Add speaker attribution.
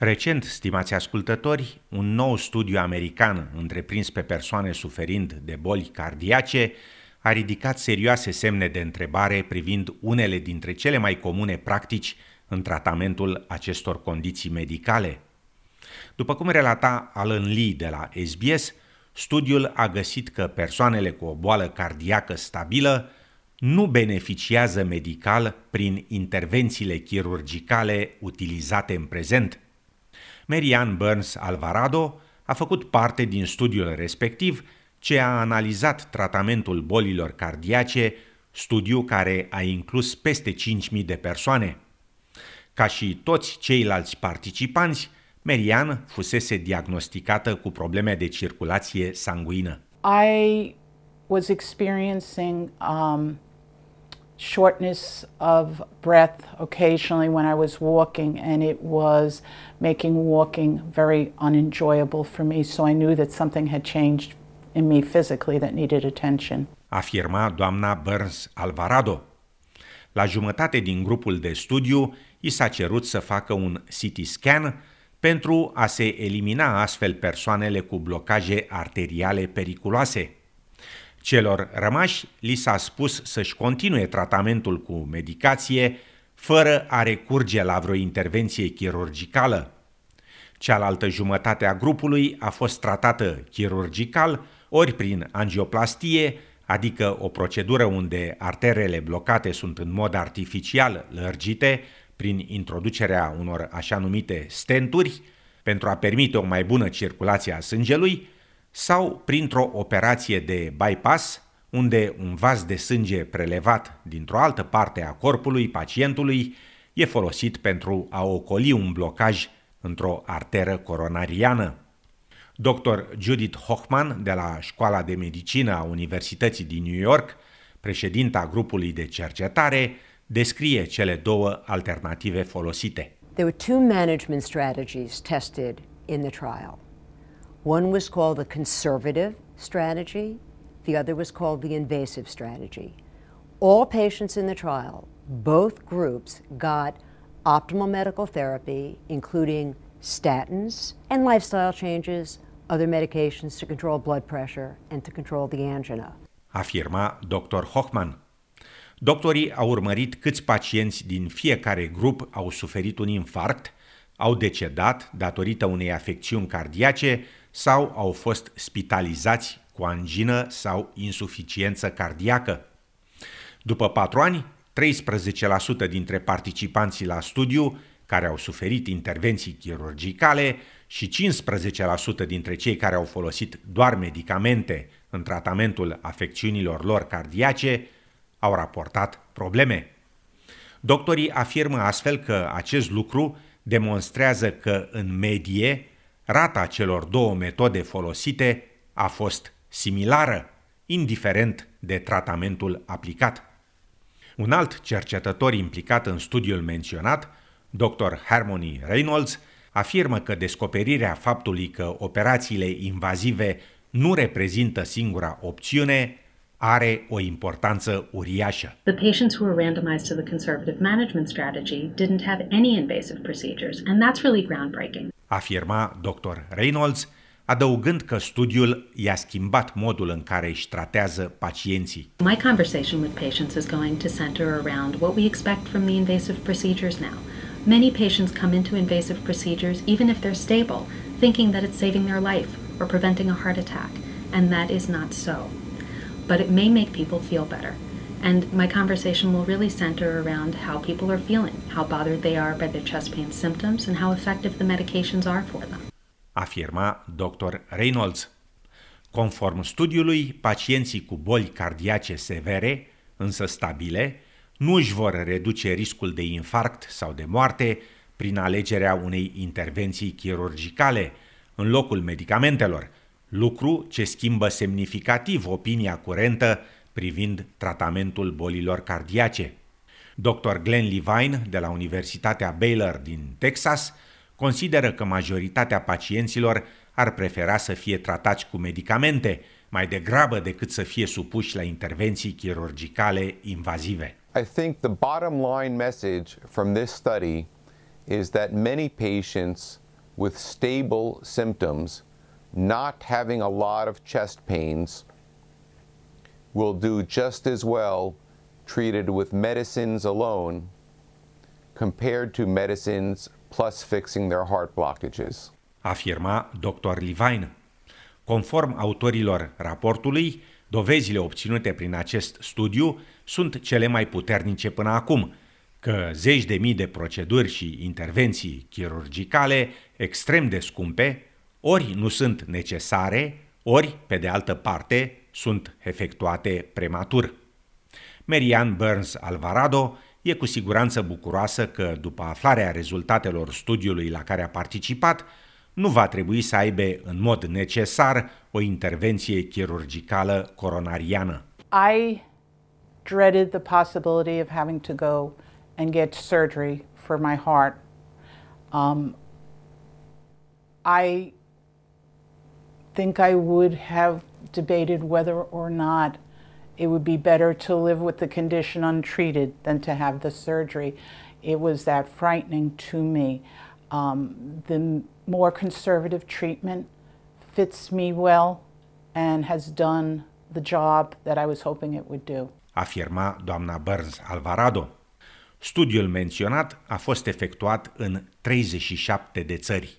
Speaker 1: Recent, stimați ascultători, un nou studiu american întreprins pe persoane suferind de boli cardiace a ridicat serioase semne de întrebare privind unele dintre cele mai comune practici în tratamentul acestor condiții medicale. După cum relata Alan Lee de la SBS, studiul a găsit că persoanele cu o boală cardiacă stabilă nu beneficiază medical prin intervențiile chirurgicale utilizate în prezent – Marianne Burns Alvarado a făcut parte din studiul respectiv ce a analizat tratamentul bolilor cardiace, studiu care a inclus peste 5.000 de persoane. Ca și toți ceilalți participanți, Marianne fusese diagnosticată cu probleme de circulație sanguină.
Speaker 2: I was experiencing um, shortness of breath occasionally when I was walking, and it was making walking very unenjoyable for me. So I knew that something had changed in me physically that needed attention.
Speaker 1: Afirma doamna Burns Alvarado. La jumătate din grupul de studiu, i s-a cerut să facă un CT scan pentru a se elimina astfel persoanele cu blocaje arteriale periculoase – Celor rămași li s-a spus să-și continue tratamentul cu medicație fără a recurge la vreo intervenție chirurgicală. Cealaltă jumătate a grupului a fost tratată chirurgical ori prin angioplastie, adică o procedură unde arterele blocate sunt în mod artificial lărgite prin introducerea unor așa numite stenturi pentru a permite o mai bună circulație a sângelui, sau printr-o operație de bypass, unde un vas de sânge prelevat dintr-o altă parte a corpului pacientului e folosit pentru a ocoli un blocaj într-o arteră coronariană. Dr. Judith Hochman de la Școala de Medicină a Universității din New York, președinta grupului de cercetare, descrie cele două alternative folosite.
Speaker 3: There were two management strategies tested in the trial. One was called the conservative strategy, the other was called the invasive strategy. All patients in the trial, both groups, got optimal medical therapy, including statins and lifestyle changes, other medications to control blood pressure and to control the angina.
Speaker 1: Afirma Dr. Hochman. Doctorii au urmărit câți pacienți din fiecare grup au suferit un infarct, au decedat datorită unei afecțiuni cardiace sau au fost spitalizați cu angină sau insuficiență cardiacă. După patru ani, 13% dintre participanții la studiu care au suferit intervenții chirurgicale și 15% dintre cei care au folosit doar medicamente în tratamentul afecțiunilor lor cardiace au raportat probleme. Doctorii afirmă astfel că acest lucru demonstrează că, în medie, rata celor două metode folosite a fost similară, indiferent de tratamentul aplicat. Un alt cercetător implicat în studiul menționat, Dr. Harmony Reynolds, afirmă că descoperirea faptului că operațiile invazive nu reprezintă singura opțiune are o importanță uriașă.
Speaker 4: The patients who were randomized to the conservative management strategy didn't have any invasive procedures, and that's really groundbreaking.
Speaker 1: Afirma Dr. Reynolds, adăugând că studiul i-a schimbat modul în care își tratează pacienții.
Speaker 4: My conversation with patients is going to center around what we expect from the invasive procedures now. Many patients come into invasive procedures even if they're stable, thinking that it's saving their life or preventing a heart attack, and that is not so but it may make people feel better. And my conversation will really center around how people are feeling, how bothered they are by their chest pain symptoms, and how effective the medications are for them.
Speaker 1: Afirma Dr. Reynolds. Conform studiului, pacienții cu boli cardiace severe, însă stabile, nu își vor reduce riscul de infarct sau de moarte prin alegerea unei intervenții chirurgicale în locul medicamentelor, lucru ce schimbă semnificativ opinia curentă privind tratamentul bolilor cardiace. Dr. Glenn Levine de la Universitatea Baylor din Texas consideră că majoritatea pacienților ar prefera să fie tratați cu medicamente mai degrabă decât să fie supuși la intervenții chirurgicale invazive.
Speaker 5: I think the bottom line message from this study is that many patients with stable symptoms, not having a lot of chest pains, will do just as well treated with medicines alone compared to medicines plus fixing their heart blockages.
Speaker 1: Afirma Dr. Levine. Conform autorilor raportului, dovezile obținute prin acest studiu sunt cele mai puternice până acum, că zeci de mii de proceduri și intervenții chirurgicale extrem de scumpe ori nu sunt necesare, ori, pe de altă parte, sunt efectuate prematur. Marianne Burns Alvarado e cu siguranță bucuroasă că, după aflarea rezultatelor studiului la care a participat, nu va trebui să aibă în mod necesar o intervenție chirurgicală coronariană.
Speaker 2: I dreaded the possibility of having to go and get surgery for my heart. Um, I think I would have debated whether or not it would be better to live with the condition untreated than to have the surgery. It was that frightening to me. Um, the more conservative treatment fits me well and has done the job that I was hoping it would do.
Speaker 1: Afirma doamna Burns Alvarado. Studiul menționat a fost efectuat în 37 de țări.